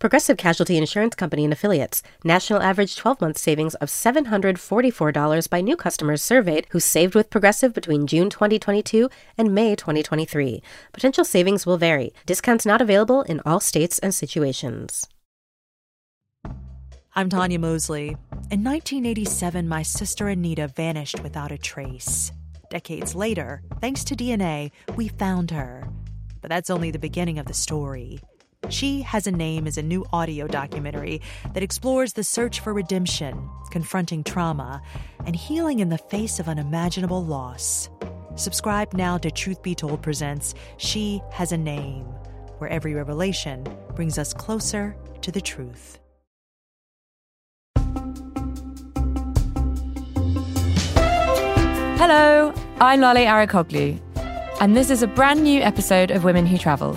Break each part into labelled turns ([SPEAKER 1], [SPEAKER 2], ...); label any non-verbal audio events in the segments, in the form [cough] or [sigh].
[SPEAKER 1] Progressive Casualty Insurance Company and Affiliates. National average 12 month savings of $744 by new customers surveyed who saved with Progressive between June 2022 and May 2023. Potential savings will vary. Discounts not available in all states and situations.
[SPEAKER 2] I'm Tanya Mosley. In 1987, my sister Anita vanished without a trace. Decades later, thanks to DNA, we found her. But that's only the beginning of the story. She Has a Name is a new audio documentary that explores the search for redemption, confronting trauma, and healing in the face of unimaginable loss. Subscribe now to Truth Be Told Presents She Has a Name, where every revelation brings us closer to the truth.
[SPEAKER 3] Hello, I'm Lale Arikoglu, and this is a brand new episode of Women Who Travel.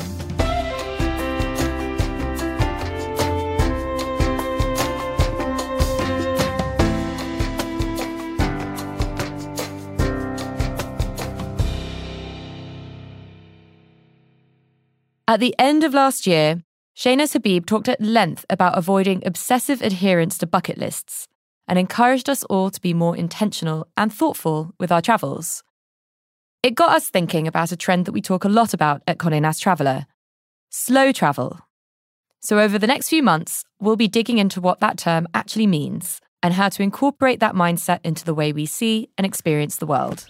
[SPEAKER 3] At the end of last year, Shayna Habib talked at length about avoiding obsessive adherence to bucket lists and encouraged us all to be more intentional and thoughtful with our travels. It got us thinking about a trend that we talk a lot about at Condé Nast Traveller slow travel. So, over the next few months, we'll be digging into what that term actually means and how to incorporate that mindset into the way we see and experience the world.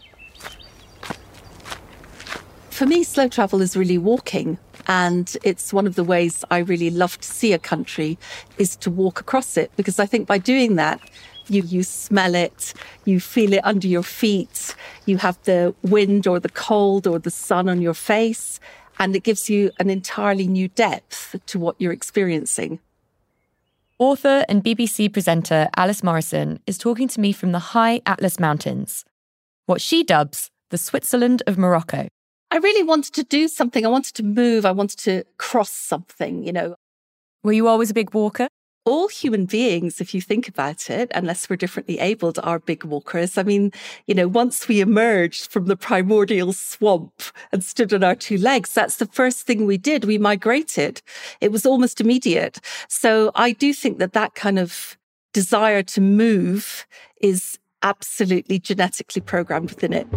[SPEAKER 4] For me, slow travel is really walking. And it's one of the ways I really love to see a country is to walk across it because I think by doing that, you, you smell it, you feel it under your feet, you have the wind or the cold or the sun on your face, and it gives you an entirely new depth to what you're experiencing.
[SPEAKER 3] Author and BBC presenter Alice Morrison is talking to me from the high Atlas Mountains, what she dubs the Switzerland of Morocco.
[SPEAKER 4] I really wanted to do something. I wanted to move. I wanted to cross something, you know.
[SPEAKER 3] Were you always a big walker?
[SPEAKER 4] All human beings, if you think about it, unless we're differently abled, are big walkers. I mean, you know, once we emerged from the primordial swamp and stood on our two legs, that's the first thing we did. We migrated. It was almost immediate. So I do think that that kind of desire to move is absolutely genetically programmed within it.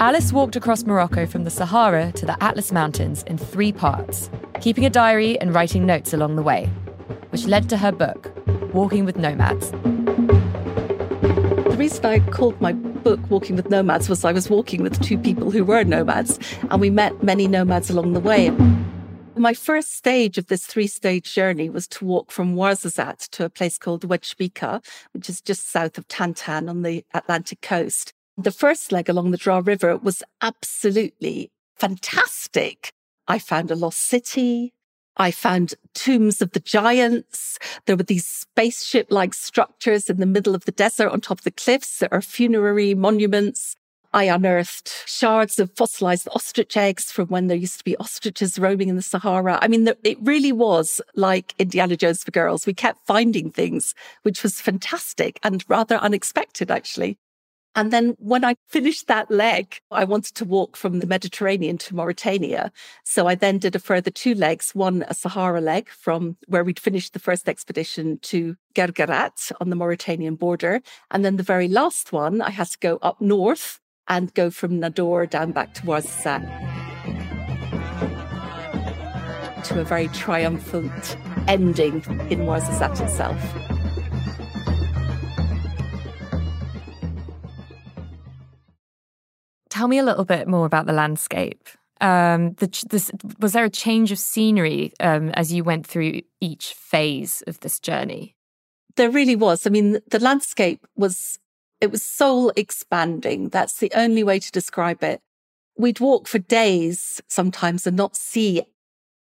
[SPEAKER 3] Alice walked across Morocco from the Sahara to the Atlas Mountains in three parts, keeping a diary and writing notes along the way, which led to her book, Walking with Nomads.
[SPEAKER 4] The reason I called my book Walking with Nomads was I was walking with two people who were nomads, and we met many nomads along the way. My first stage of this three stage journey was to walk from Ouarzazate to a place called Ouedjbika, which is just south of Tantan on the Atlantic coast. The first leg along the Dra River was absolutely fantastic. I found a lost city. I found tombs of the giants. There were these spaceship like structures in the middle of the desert on top of the cliffs. There are funerary monuments. I unearthed shards of fossilized ostrich eggs from when there used to be ostriches roaming in the Sahara. I mean, it really was like Indiana Jones for girls. We kept finding things, which was fantastic and rather unexpected, actually. And then when I finished that leg, I wanted to walk from the Mediterranean to Mauritania. So I then did a further two legs, one a Sahara leg from where we'd finished the first expedition to Guerguerat on the Mauritanian border. And then the very last one, I had to go up north and go from Nador down back to Ouarzazate to a very triumphant ending in Ouarzazate itself.
[SPEAKER 3] Tell me a little bit more about the landscape. Um, the, this, was there a change of scenery um, as you went through each phase of this journey?
[SPEAKER 4] There really was. I mean, the landscape was it was soul expanding. That's the only way to describe it. We'd walk for days sometimes and not see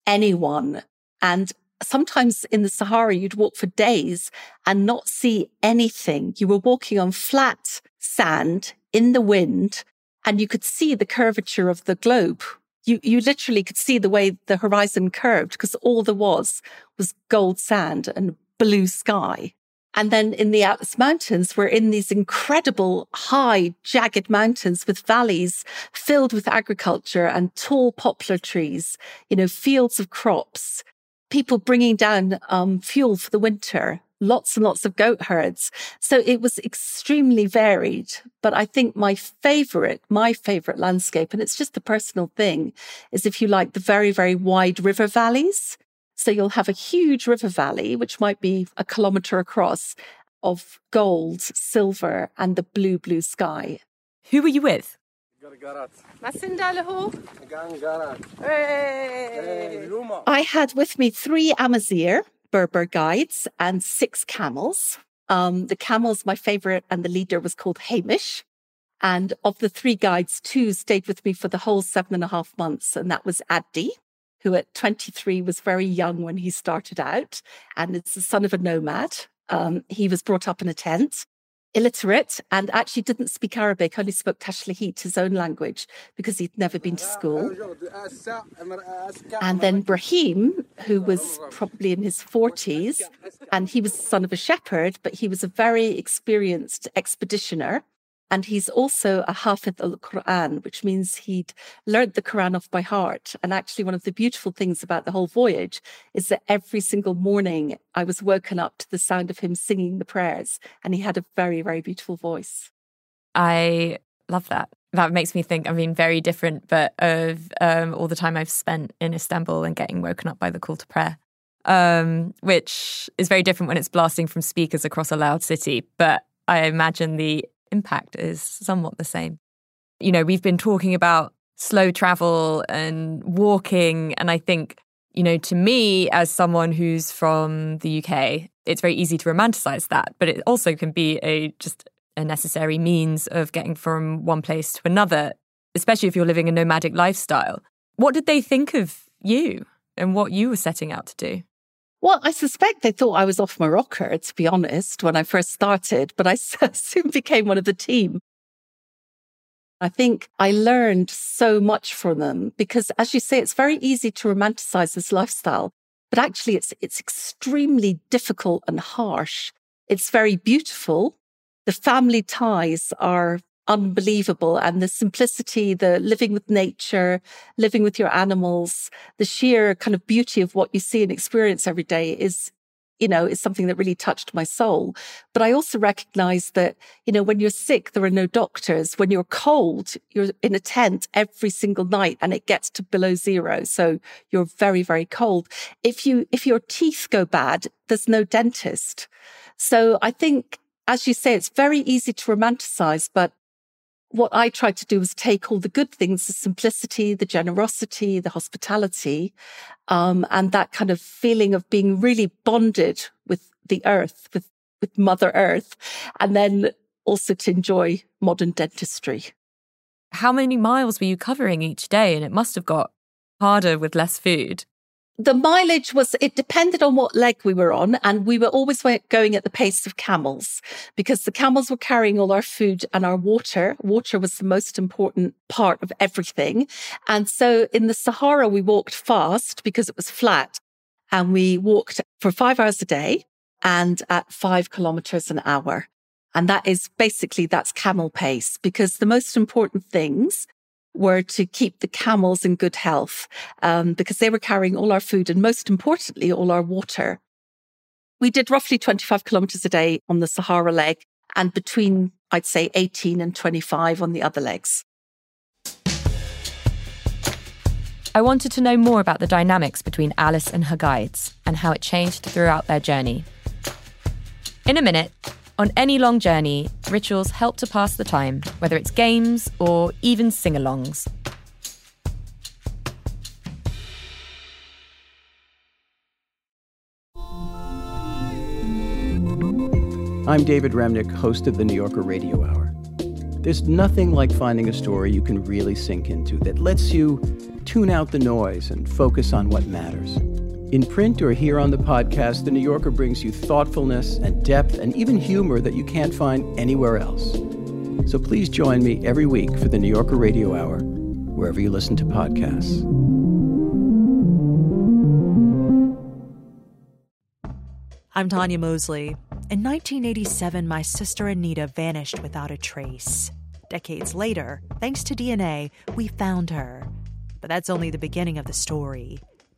[SPEAKER 4] anyone. And sometimes in the Sahara, you'd walk for days and not see anything. You were walking on flat sand in the wind and you could see the curvature of the globe. You, you literally could see the way the horizon curved because all there was was gold sand and blue sky. And then in the Atlas Mountains, we're in these incredible high, jagged mountains with valleys filled with agriculture and tall poplar trees, you know, fields of crops, people bringing down um, fuel for the winter, lots and lots of goat herds. So it was extremely varied. But I think my favorite, my favorite landscape, and it's just a personal thing, is if you like the very, very wide river valleys. So you'll have a huge river valley, which might be a kilometer across, of gold, silver, and the blue, blue sky.
[SPEAKER 3] Who were you with?
[SPEAKER 4] I had with me three Amazigh Berber guides and six camels. Um, the camels, my favorite, and the leader was called Hamish. And of the three guides, two stayed with me for the whole seven and a half months, and that was Addi, who at 23 was very young when he started out and is the son of a nomad. Um, he was brought up in a tent, illiterate, and actually didn't speak Arabic, only spoke Tashelhit, his own language, because he'd never been to school. And then Brahim, who was probably in his 40s, and he was the son of a shepherd, but he was a very experienced expeditioner and he's also a Hafid al Quran, which means he'd learned the Quran off by heart. And actually, one of the beautiful things about the whole voyage is that every single morning I was woken up to the sound of him singing the prayers. And he had a very, very beautiful voice.
[SPEAKER 3] I love that. That makes me think, I mean, very different, but of um, all the time I've spent in Istanbul and getting woken up by the call to prayer. Um, which is very different when it's blasting from speakers across a loud city. But I imagine the impact is somewhat the same. You know, we've been talking about slow travel and walking. And I think, you know, to me, as someone who's from the UK, it's very easy to romanticize that, but it also can be a just a necessary means of getting from one place to another, especially if you're living a nomadic lifestyle. What did they think of you and what you were setting out to do?
[SPEAKER 4] Well, I suspect they thought I was off my rocker, to be honest, when I first started, but I [laughs] soon became one of the team. I think I learned so much from them because, as you say, it's very easy to romanticize this lifestyle, but actually it's, it's extremely difficult and harsh. It's very beautiful. The family ties are unbelievable. And the simplicity, the living with nature, living with your animals, the sheer kind of beauty of what you see and experience every day is, you know, is something that really touched my soul. But I also recognize that, you know, when you're sick, there are no doctors. When you're cold, you're in a tent every single night and it gets to below zero. So you're very, very cold. If you, if your teeth go bad, there's no dentist. So I think as you say, it's very easy to romanticize, but what I tried to do was take all the good things, the simplicity, the generosity, the hospitality, um, and that kind of feeling of being really bonded with the earth, with, with Mother Earth, and then also to enjoy modern dentistry.
[SPEAKER 3] How many miles were you covering each day? And it must have got harder with less food
[SPEAKER 4] the mileage was, it depended on what leg we were on. And we were always going at the pace of camels because the camels were carrying all our food and our water. Water was the most important part of everything. And so in the Sahara, we walked fast because it was flat and we walked for five hours a day and at five kilometers an hour. And that is basically that's camel pace because the most important things were to keep the camels in good health um, because they were carrying all our food and most importantly, all our water. We did roughly 25 kilometers a day on the Sahara leg and between, I'd say, 18 and 25 on the other legs.
[SPEAKER 3] I wanted to know more about the dynamics between Alice and her guides and how it changed throughout their journey. In a minute, on any long journey, rituals help to pass the time, whether it's games or even sing alongs.
[SPEAKER 5] I'm David Remnick, host of the New Yorker Radio Hour. There's nothing like finding a story you can really sink into that lets you tune out the noise and focus on what matters. In print or here on the podcast, The New Yorker brings you thoughtfulness and depth and even humor that you can't find anywhere else. So please join me every week for The New Yorker Radio Hour, wherever you listen to podcasts.
[SPEAKER 2] I'm Tanya Mosley. In 1987, my sister Anita vanished without a trace. Decades later, thanks to DNA, we found her. But that's only the beginning of the story.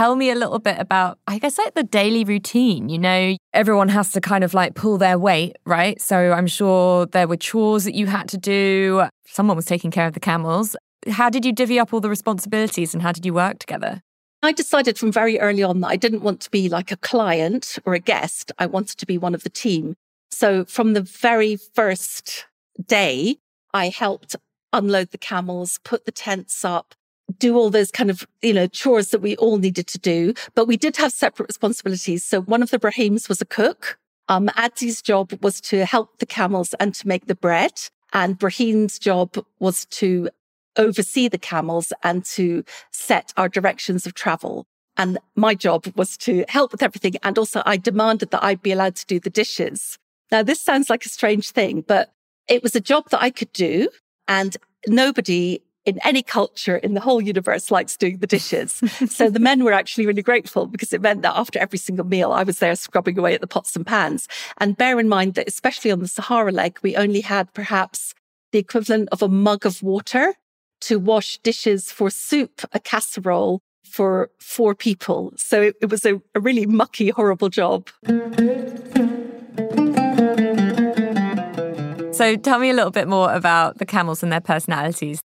[SPEAKER 3] Tell me a little bit about, I guess, like the daily routine. You know, everyone has to kind of like pull their weight, right? So I'm sure there were chores that you had to do. Someone was taking care of the camels. How did you divvy up all the responsibilities and how did you work together?
[SPEAKER 4] I decided from very early on that I didn't want to be like a client or a guest. I wanted to be one of the team. So from the very first day, I helped unload the camels, put the tents up, do all those kind of, you know, chores that we all needed to do, but we did have separate responsibilities. So one of the Brahims was a cook. Um, Addi's job was to help the camels and to make the bread. And Brahim's job was to oversee the camels and to set our directions of travel. And my job was to help with everything. And also I demanded that I'd be allowed to do the dishes. Now, this sounds like a strange thing, but it was a job that I could do. And nobody in any culture in the whole universe likes doing the dishes. so the men were actually really grateful because it meant that after every single meal, I was there scrubbing away at the pots and pans. And bear in mind that especially on the Sahara leg, we only had perhaps the equivalent of a mug of water to wash dishes for soup, a casserole for four people. So it, it was a, a really mucky, horrible job.
[SPEAKER 3] So tell me a little bit more about the camels and their personalities.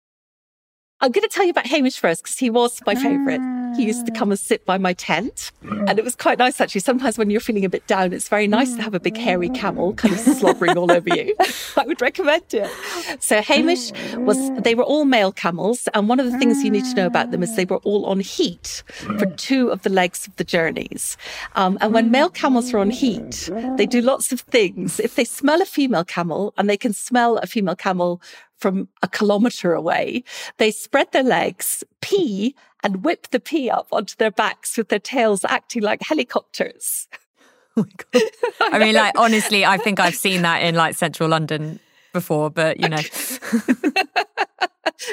[SPEAKER 4] I'm going to tell you about Hamish first because he was my favourite. He used to ah. come and sit by my tent. And it was quite nice, actually. Sometimes when you're feeling a bit down, it's very nice to have a big hairy camel mm. kind of slobbering all over you. [laughs] I would recommend it. So Hamish was, ah. they were all male camels. And one of the things you need to know about them is they were all on heat for mm. two of the legs of the journeys. Um, and when male camels are on heat, they do lots of things. If they smell a female camel and they can smell a female camel from a kilometer away. They spread their legs, pee, and whip the pee up onto their backs with their tails acting like helicopters. [laughs]
[SPEAKER 3] Oh [laughs] I mean, like, honestly, I think I've seen that in like central London before, but you know. [laughs]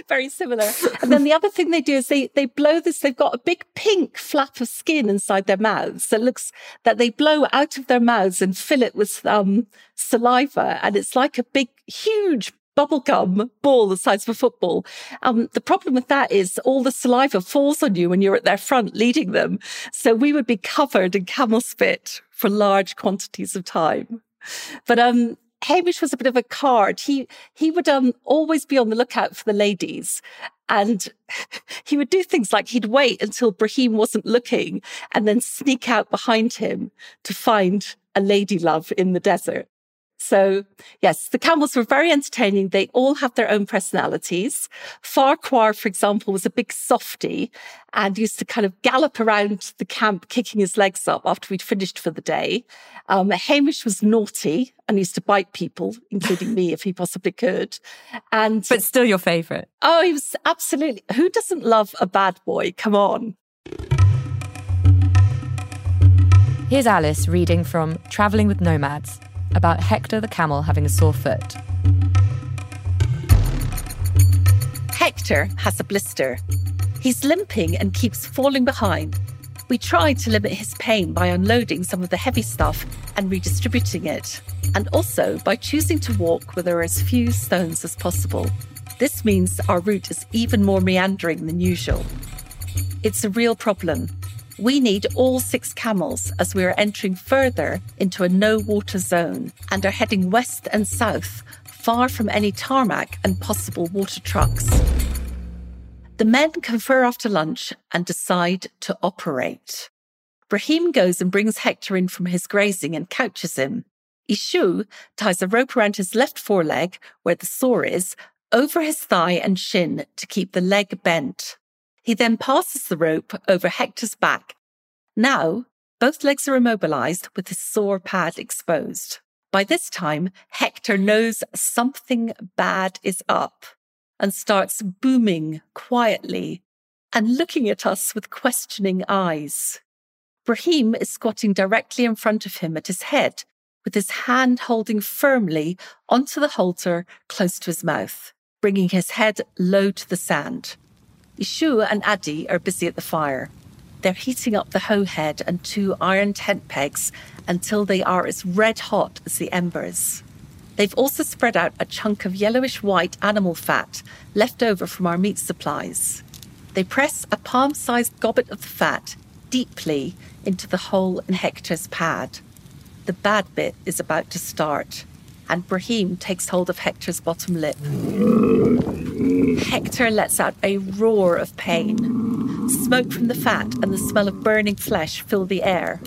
[SPEAKER 4] Very similar. And then the other thing they do is they, they blow this, they've got a big pink flap of skin inside their mouths that looks that they blow out of their mouths and fill it with um, saliva. And it's like a big, huge bubblegum ball the size of a football. Um, the problem with that is all the saliva falls on you when you're at their front leading them. So we would be covered in camel spit for large quantities of time. But um, Hamish was a bit of a card. He he would um always be on the lookout for the ladies. And [laughs] he would do things like he'd wait until Brahim wasn't looking and then sneak out behind him to find a lady love in the desert. So yes, the camels were very entertaining. They all have their own personalities. Farquhar, for example, was a big softy and used to kind of gallop around the camp, kicking his legs up after we'd finished for the day. Um, Hamish was naughty and used to bite people, including me, if he possibly could. And
[SPEAKER 3] but still your favourite.
[SPEAKER 4] Oh, he was absolutely. Who doesn't love a bad boy? Come on.
[SPEAKER 3] Here's Alice reading from Travelling with Nomads about Hector the camel having a sore foot.
[SPEAKER 4] Hector has a blister. He's limping and keeps falling behind. We tried to limit his pain by unloading some of the heavy stuff and redistributing it, and also by choosing to walk where there are as few stones as possible. This means our route is even more meandering than usual. It's a real problem, we need all six camels as we are entering further into a no water zone and are heading west and south, far from any tarmac and possible water trucks. The men confer after lunch and decide to operate. Brahim goes and brings Hector in from his grazing and couches him. Ishu ties a rope around his left foreleg, where the sore is, over his thigh and shin to keep the leg bent. He then passes the rope over Hector's back. Now, both legs are immobilized with his sore pad exposed. By this time, Hector knows something bad is up and starts booming quietly and looking at us with questioning eyes. Brahim is squatting directly in front of him at his head, with his hand holding firmly onto the halter close to his mouth, bringing his head low to the sand. Ishu and Addi are busy at the fire. They're heating up the hoe head and two iron tent pegs until they are as red hot as the embers. They've also spread out a chunk of yellowish white animal fat left over from our meat supplies. They press a palm sized gobbet of the fat deeply into the hole in Hector's pad. The bad bit is about to start, and Brahim takes hold of Hector's bottom lip. Hector lets out a roar of pain. Smoke from the fat and the smell of burning flesh fill the air.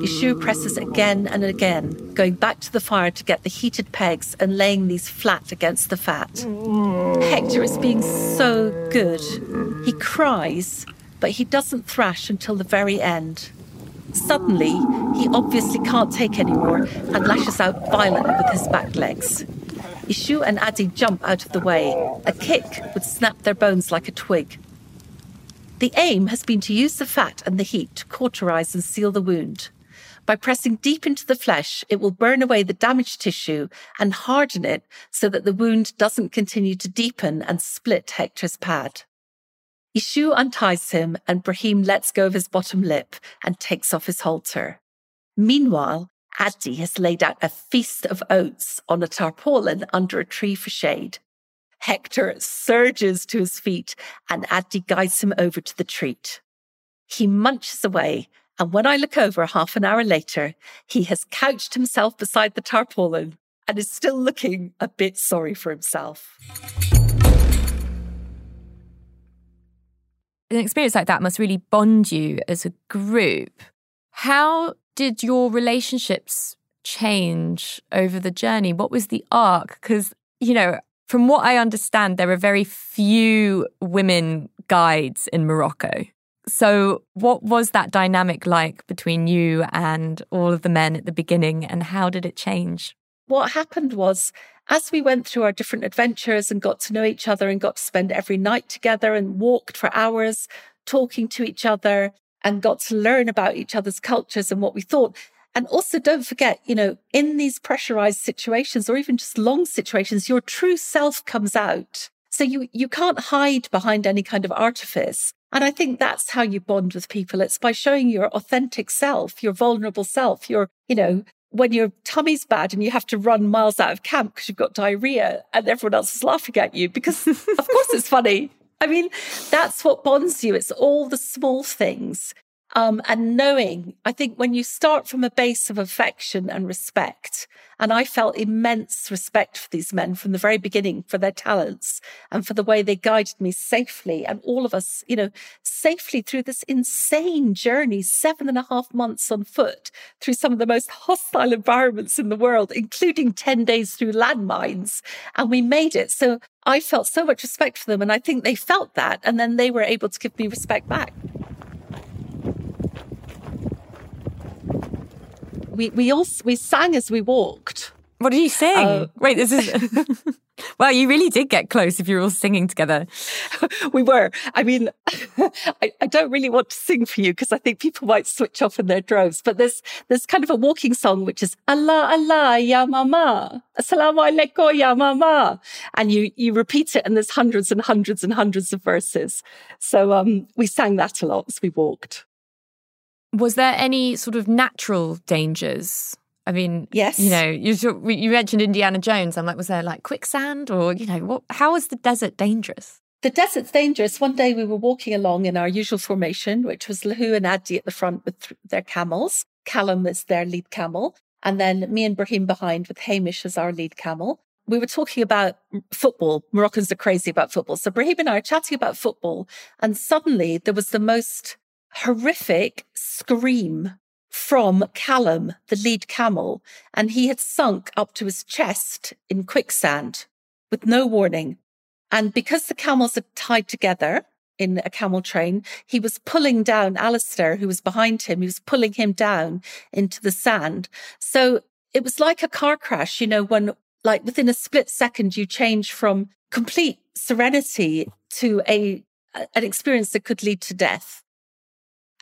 [SPEAKER 4] Ishu presses again and again, going back to the fire to get the heated pegs and laying these flat against the fat. Hector is being so good. He cries, but he doesn't thrash until the very end. Suddenly, he obviously can't take anymore and lashes out violently with his back legs. Ishu and Addi jump out of the way. A kick would snap their bones like a twig. The aim has been to use the fat and the heat to cauterize and seal the wound. By pressing deep into the flesh, it will burn away the damaged tissue and harden it so that the wound doesn't continue to deepen and split Hector's pad. Ishu unties him and Brahim lets go of his bottom lip and takes off his halter. Meanwhile, Addi has laid out a feast of oats on a tarpaulin under a tree for shade. Hector surges to his feet and Addi guides him over to the treat. He munches away, and when I look over half an hour later, he has couched himself beside the tarpaulin and is still looking a bit sorry for himself.
[SPEAKER 3] An experience like that must really bond you as a group. How did your relationships change over the journey? What was the arc? Because, you know, from what I understand, there are very few women guides in Morocco. So, what was that dynamic like between you and all of the men at the beginning, and how did it change?
[SPEAKER 4] What happened was, as we went through our different adventures and got to know each other and got to spend every night together and walked for hours talking to each other, and got to learn about each other's cultures and what we thought. And also don't forget, you know, in these pressurized situations or even just long situations, your true self comes out. So you, you can't hide behind any kind of artifice. And I think that's how you bond with people. It's by showing your authentic self, your vulnerable self, your, you know, when your tummy's bad and you have to run miles out of camp because you've got diarrhea and everyone else is laughing at you because of course it's funny. I mean, that's what bonds you. It's all the small things. Um, and knowing, I think when you start from a base of affection and respect, and I felt immense respect for these men from the very beginning for their talents and for the way they guided me safely and all of us, you know, safely through this insane journey, seven and a half months on foot through some of the most hostile environments in the world, including 10 days through landmines. And we made it. So I felt so much respect for them. And I think they felt that. And then they were able to give me respect back. We we all we sang as we walked.
[SPEAKER 3] What did you sing? Uh, Wait, this is. [laughs] well, you really did get close if you were all singing together. [laughs]
[SPEAKER 4] we were. I mean, [laughs] I, I, don't really want to sing for you because I think people might switch off in their droves. But there's there's kind of a walking song which is Allah Allah Ya Mama Assalamu alaikum Ya Mama, and you you repeat it, and there's hundreds and hundreds and hundreds of verses. So um, we sang that a lot as we walked.
[SPEAKER 3] Was there any sort of natural dangers? I mean,
[SPEAKER 4] yes.
[SPEAKER 3] You know, you you mentioned Indiana Jones. I'm like, was there like quicksand, or you know, what? How was the desert dangerous?
[SPEAKER 4] The desert's dangerous. One day we were walking along in our usual formation, which was Lahu and Addi at the front with their camels. Callum is their lead camel. And then me and Brahim behind with Hamish as our lead camel. We were talking about football. Moroccans are crazy about football. So Brahim and I are chatting about football. And suddenly there was the most horrific scream from Callum, the lead camel, and he had sunk up to his chest in quicksand with no warning. And because the camels are tied together in a camel train, he was pulling down Alistair, who was behind him. He was pulling him down into the sand. So it was like a car crash, you know, when like within a split second, you change from complete serenity to a, an experience that could lead to death.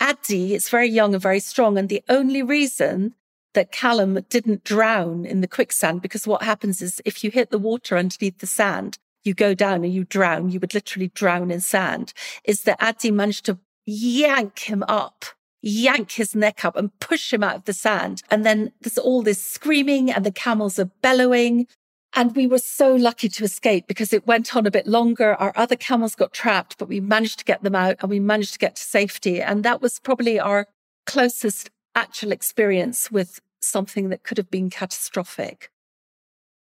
[SPEAKER 4] Addi is very young and very strong. And the only reason that Callum didn't drown in the quicksand, because what happens is if you hit the water underneath the sand, you go down and you drown, you would literally drown in sand, is that Addi managed to yank him up, yank his neck up and push him out of the sand. And then there's all this screaming and the camels are bellowing. And we were so lucky to escape because it went on a bit longer. Our other camels got trapped, but we managed to get them out and we managed to get to safety. And that was probably our closest actual experience with something that could have been catastrophic.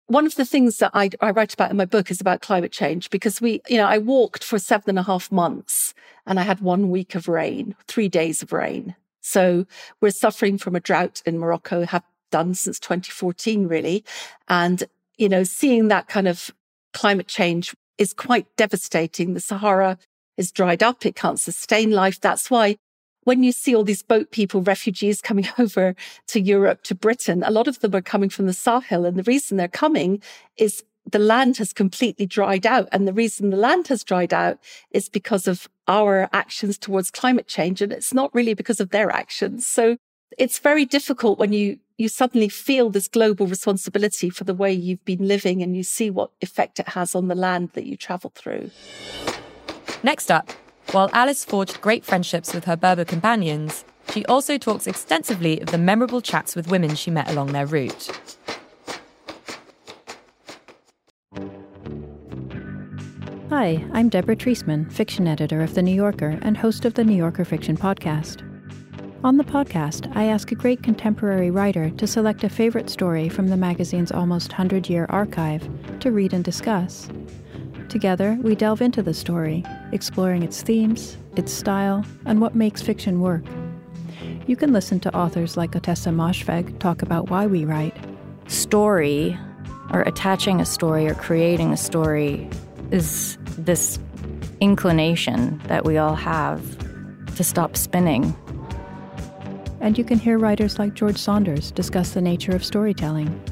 [SPEAKER 4] One of the things that I, I write about in my book is about climate change because we, you know, I walked for seven and a half months and I had one week of rain, three days of rain. So we're suffering from a drought in Morocco, have done since 2014, really. And you know, seeing that kind of climate change is quite devastating. The Sahara is dried up. It can't sustain life. That's why when you see all these boat people, refugees coming [laughs] over to Europe, to Britain, a lot of them are coming from the Sahel. And the reason they're coming is the land has completely dried out. And the reason the land has dried out is because of our actions towards climate change. And it's not really because of their actions. So it's very difficult when you you suddenly feel this global responsibility for the way you've been living and you see what effect it has on the land that you travel through.
[SPEAKER 3] Next up, while Alice forged great friendships with her Berber companions, she also talks extensively of the memorable chats with women she met along their route.
[SPEAKER 6] Hi, I'm Deborah Treisman, fiction editor of The New Yorker and host of the New Yorker Fiction Podcast. On the podcast, I ask a great contemporary writer to select a favorite story from the magazine's almost 100 year archive to read and discuss. Together, we delve into the story, exploring its themes, its style, and what makes fiction work. You can listen to authors like Ottessa Moshfegh talk about why we write.
[SPEAKER 7] Story, or attaching a story or creating a story, is this inclination that we all have to stop spinning
[SPEAKER 6] and you can hear writers like George Saunders discuss the nature of storytelling.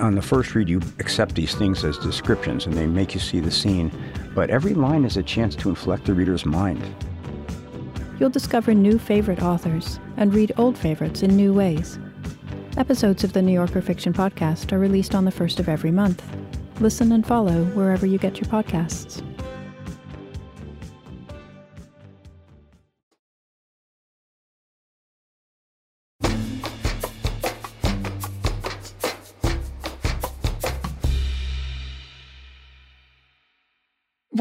[SPEAKER 8] On the first read, you accept these things as descriptions and they make you see the scene, but every line is a chance to inflect the reader's mind.
[SPEAKER 6] You'll discover new favorite authors and read old favorites in new ways. Episodes of the New Yorker Fiction Podcast are released on the first of every month. Listen and follow wherever you get your podcasts.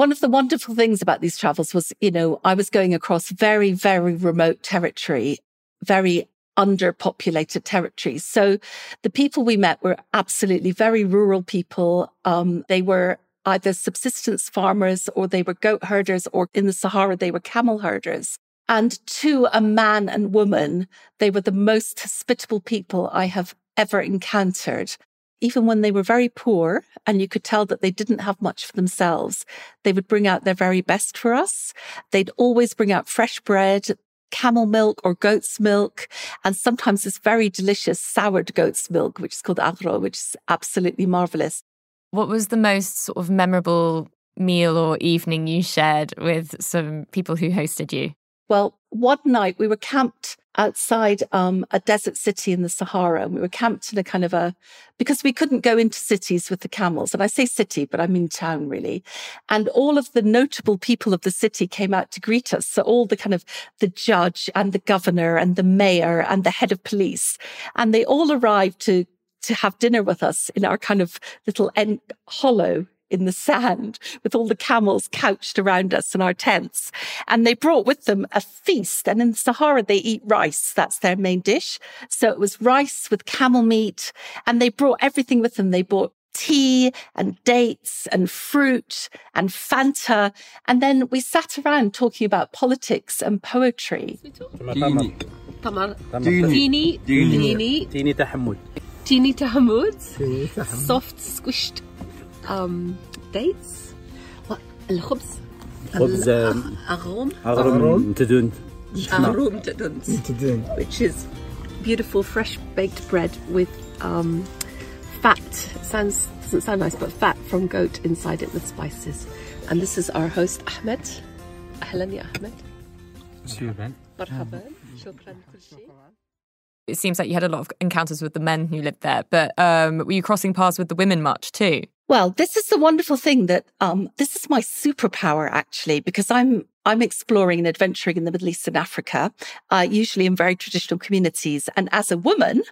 [SPEAKER 4] One of the wonderful things about these travels was, you know, I was going across very, very remote territory, very underpopulated territories. So the people we met were absolutely very rural people. Um, they were either subsistence farmers or they were goat herders or in the Sahara, they were camel herders. And to a man and woman, they were the most hospitable people I have ever encountered even when they were very poor and you could tell that they didn't have much for themselves, they would bring out their very best for us. They'd always bring out fresh bread, camel milk or goat's milk, and sometimes this very delicious soured goat's milk, which is called agro, which is absolutely marvelous.
[SPEAKER 3] What was the most sort of memorable meal or evening you shared with some people who hosted you?
[SPEAKER 4] Well, one night we were camped outside um, a desert city in the Sahara. And we were camped in a kind of a, because we couldn't go into cities with the camels. And I say city, but I mean town really. And all of the notable people of the city came out to greet us. So all the kind of the judge and the governor and the mayor and the head of police. And they all arrived to to have dinner with us in our kind of little en- hollow in the sand with all the camels couched around us and our tents. And they brought with them a feast. And in the Sahara, they eat rice. That's their main dish. So it was rice with camel meat. And they brought everything with them. They brought tea and dates and fruit and Fanta. And then we sat around talking about politics and poetry.
[SPEAKER 9] تمر
[SPEAKER 10] ديني.
[SPEAKER 9] ديني
[SPEAKER 10] ديني.
[SPEAKER 9] ديني
[SPEAKER 10] تيني تحمد
[SPEAKER 9] تيني تحمود soft squished um, dates الخبز
[SPEAKER 10] خبز
[SPEAKER 9] أغروم
[SPEAKER 10] أغرم تدون
[SPEAKER 9] أغروم تدنت which is beautiful fresh baked bread with um, fat sounds doesn't sound nice but fat from goat inside it with spices and this is our host Ahmed أهلا يا أحمد مرحبا شكرا كل شيء
[SPEAKER 3] It seems like you had a lot of encounters with the men who lived there, but um, were you crossing paths with the women much too?
[SPEAKER 4] Well, this is the wonderful thing that um, this is my superpower actually, because I'm I'm exploring and adventuring in the Middle East and Africa, uh, usually in very traditional communities. And as a woman,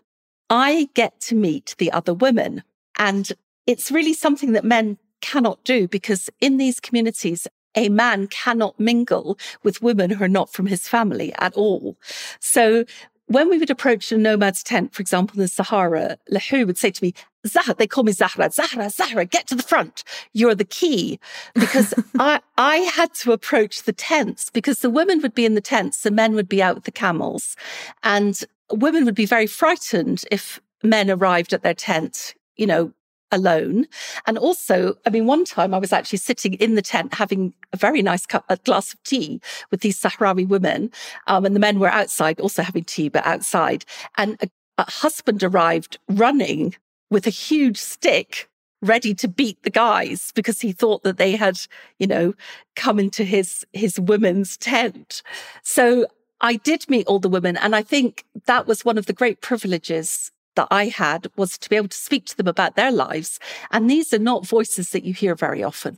[SPEAKER 4] I get to meet the other women, and it's really something that men cannot do because in these communities. A man cannot mingle with women who are not from his family at all. So when we would approach a nomad's tent, for example, in the Sahara, Lahu would say to me, Zahra, they call me Zahra, Zahra, Zahra, get to the front. You're the key. Because [laughs] I, I had to approach the tents because the women would be in the tents, the men would be out with the camels. And women would be very frightened if men arrived at their tent, you know, alone. And also, I mean, one time I was actually sitting in the tent having a very nice cup, a glass of tea with these Sahrawi women. Um, and the men were outside also having tea, but outside. And a, a husband arrived running with a huge stick ready to beat the guys because he thought that they had, you know, come into his, his women's tent. So I did meet all the women. And I think that was one of the great privileges that I had was to be able to speak to them about their lives. And these are not voices that you hear very often.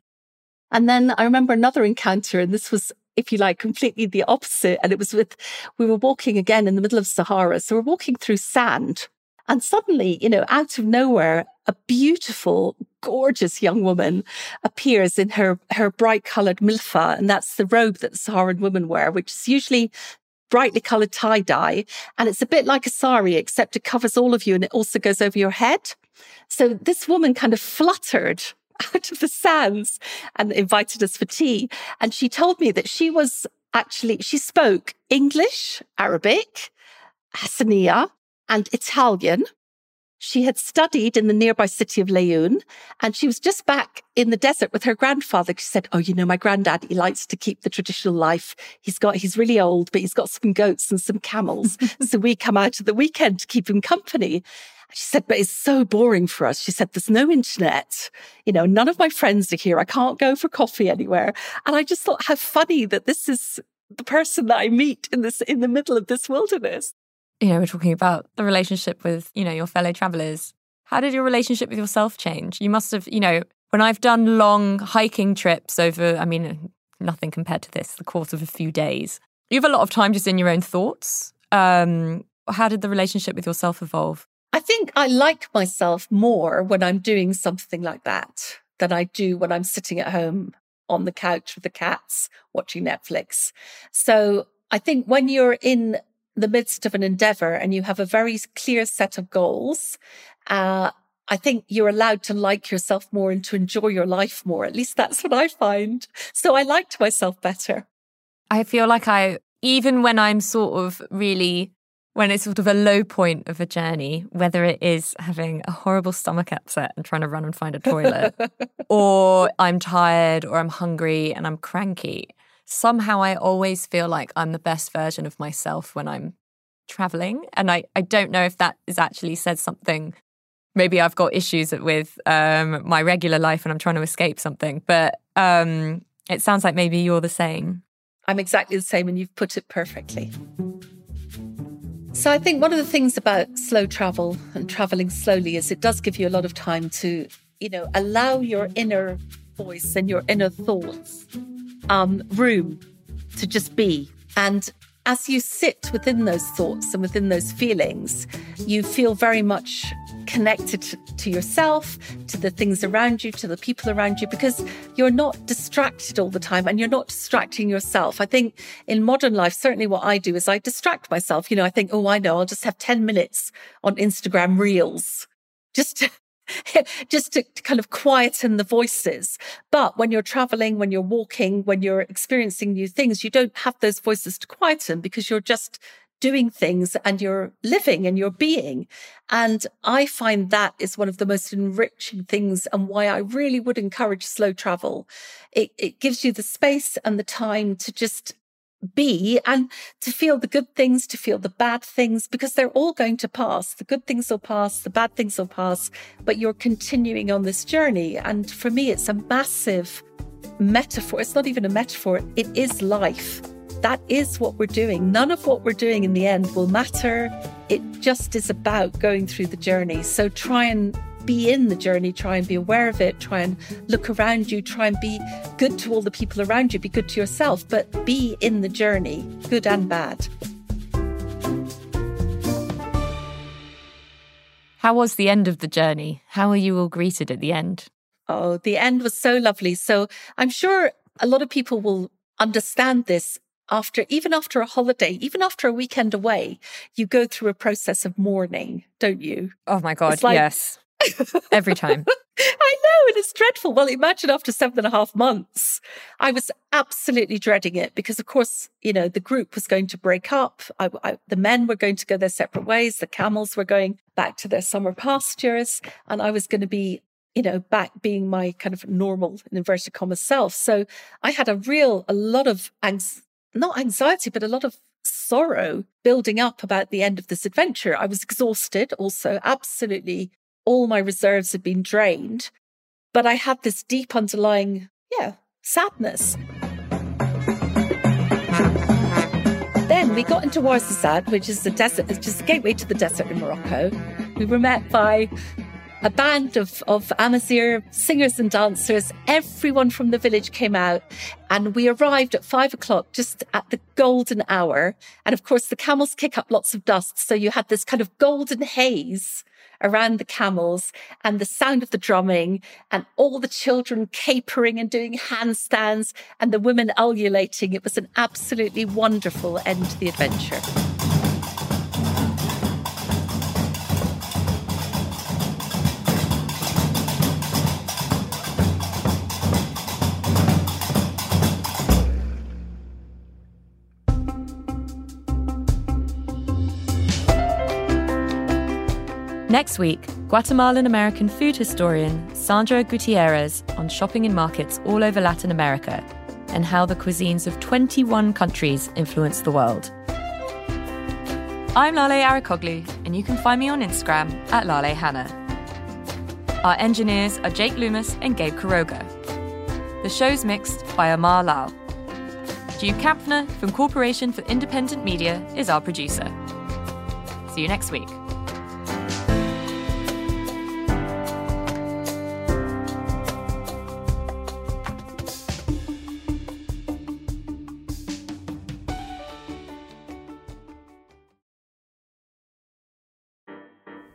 [SPEAKER 4] And then I remember another encounter, and this was, if you like, completely the opposite. And it was with, we were walking again in the middle of Sahara. So we're walking through sand. And suddenly, you know, out of nowhere, a beautiful, gorgeous young woman appears in her, her bright colored melhfa. And that's the robe that Saharan women wear, which is usually brightly colored tie dye. And it's a bit like a sari, except it covers all of you and it also goes over your head. So this woman kind of fluttered [laughs] out of the sands and invited us for tea. And she told me that she was actually, she spoke English, Arabic, Hassaniya, and Italian. She had studied in the nearby city of Laayoune and she was just back in the desert with her grandfather. She said, Oh, you know, my granddad, he likes to keep the traditional life. He's got, he's really old, but he's got some goats and some camels. [laughs] so we come out at the weekend to keep him company. She said, but it's so boring for us. She said, there's no internet. You know, none of my friends are here. I can't go for coffee anywhere. And I just thought how funny that this is the person that I meet in this, in the middle of this wilderness
[SPEAKER 3] you know, we're talking about the relationship with, you know, your fellow travelers. How did your relationship with yourself change? You must have, you know, when I've done long hiking trips over, I mean, nothing compared to this, the course of a few days, you have a lot of time just in your own thoughts. Um, how did the relationship with yourself evolve?
[SPEAKER 4] I think I like myself more when I'm doing something like that than I do when I'm sitting at home on the couch with the cats watching Netflix. So I think when you're in the midst of an endeavor and you have a very clear set of goals, uh, I think you're allowed to like yourself more and to enjoy your life more. At least that's what I find. So I liked myself better.
[SPEAKER 3] I feel like I, even when I'm sort of really, when it's sort of a low point of a journey, whether it is having a horrible stomach upset and trying to run and find a toilet, [laughs] or I'm tired or I'm hungry and I'm cranky, somehow I always feel like I'm the best version of myself when I'm traveling. And I, I don't know if that is actually says something. Maybe I've got issues with um, my regular life and I'm trying to escape something, but um, it sounds like maybe you're the same.
[SPEAKER 4] I'm exactly the same, and you've put it perfectly. So I think one of the things about slow travel and traveling slowly is it does give you a lot of time to, you know, allow your inner voice and your inner thoughts um, room to just be. And as you sit within those thoughts and within those feelings, you feel very much connected to yourself, to the things around you, to the people around you, because you're not distracted all the time and you're not distracting yourself. I think in modern life, certainly what I do is I distract myself. You know, I think, oh, I know, I'll just have 10 minutes on Instagram reels just to [laughs] just to, to, kind of quieten the voices. But when you're traveling, when you're walking, when you're experiencing new things, you don't have those voices to quieten because you're just doing things and you're living and you're being. And I find that is one of the most enriching things and why I really would encourage slow travel. It, it gives you the space and the time to just be and to feel the good things, to feel the bad things, because they're all going to pass. The good things will pass, the bad things will pass, but you're continuing on this journey. And for me, it's a massive metaphor. It's not even a metaphor, it is life. That is what we're doing. None of what we're doing in the end will matter. It just is about going through the journey. So try and be in the journey, try and be aware of it, try and look around you, try and be good to all the people around you, be good to yourself, but be in the journey, good and bad.
[SPEAKER 3] How was the end of the journey? How were you all greeted at the end?
[SPEAKER 4] Oh, the end was so lovely. So I'm sure a lot of people will understand this after, even after a holiday, even after a weekend away, you go through a process of mourning, don't you?
[SPEAKER 3] Oh my God, like, yes. Every time. [laughs]
[SPEAKER 4] I know, and it's dreadful. Well, imagine after seven and a half months. I was absolutely dreading it because, of course, you know, the group was going to break up. I, I, the men were going to go their separate ways. The camels were going back to their summer pastures. And I was going to be, you know, back being my kind of normal, in inverted commas, self. So I had a real, a lot of, anx- not anxiety, but a lot of sorrow building up about the end of this adventure. I was exhausted also, absolutely all my reserves had been drained. But I had this deep underlying, yeah, sadness. Then we got into Ouarzazate, which is the desert, which is the gateway to the desert in Morocco. We were met by a band of, of Amazigh singers and dancers. Everyone from the village came out and we arrived at five o'clock just at the golden hour. And of course, the camels kick up lots of dust. So you had this kind of golden haze around the camels and the sound of the drumming and all the children capering and doing handstands and the women ululating. It was an absolutely wonderful end to the adventure.
[SPEAKER 3] Next week, Guatemalan American food historian Sandra Gutierrez on shopping in markets all over Latin America and how the cuisines of 21 countries influence the world. I'm Lale Arikoglu, and you can find me on Instagram at Lale Hannah. Our engineers are Jake Loomis and Gabe Kuroga. The show's mixed by Amar Lal. Jude Kampfner from Corporation for Independent Media is our producer. See you next week.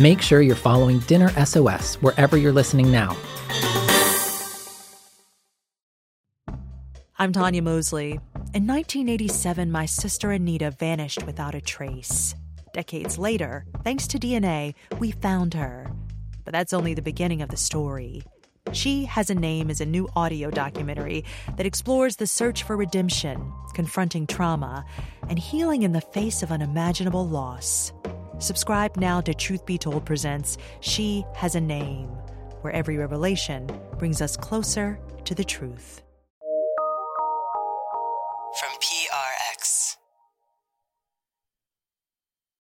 [SPEAKER 11] Make sure you're following Dinner SOS wherever you're listening now.
[SPEAKER 2] I'm Tanya Mosley. In 1987, my sister Anita vanished without a trace. Decades later, thanks to DNA, we found her. But that's only the beginning of the story. She Has a Name is a new audio documentary that explores the search for redemption, confronting trauma, and healing in the face of unimaginable loss. Subscribe now to Truth Be Told Presents She Has a Name, where every revelation brings us closer to the truth.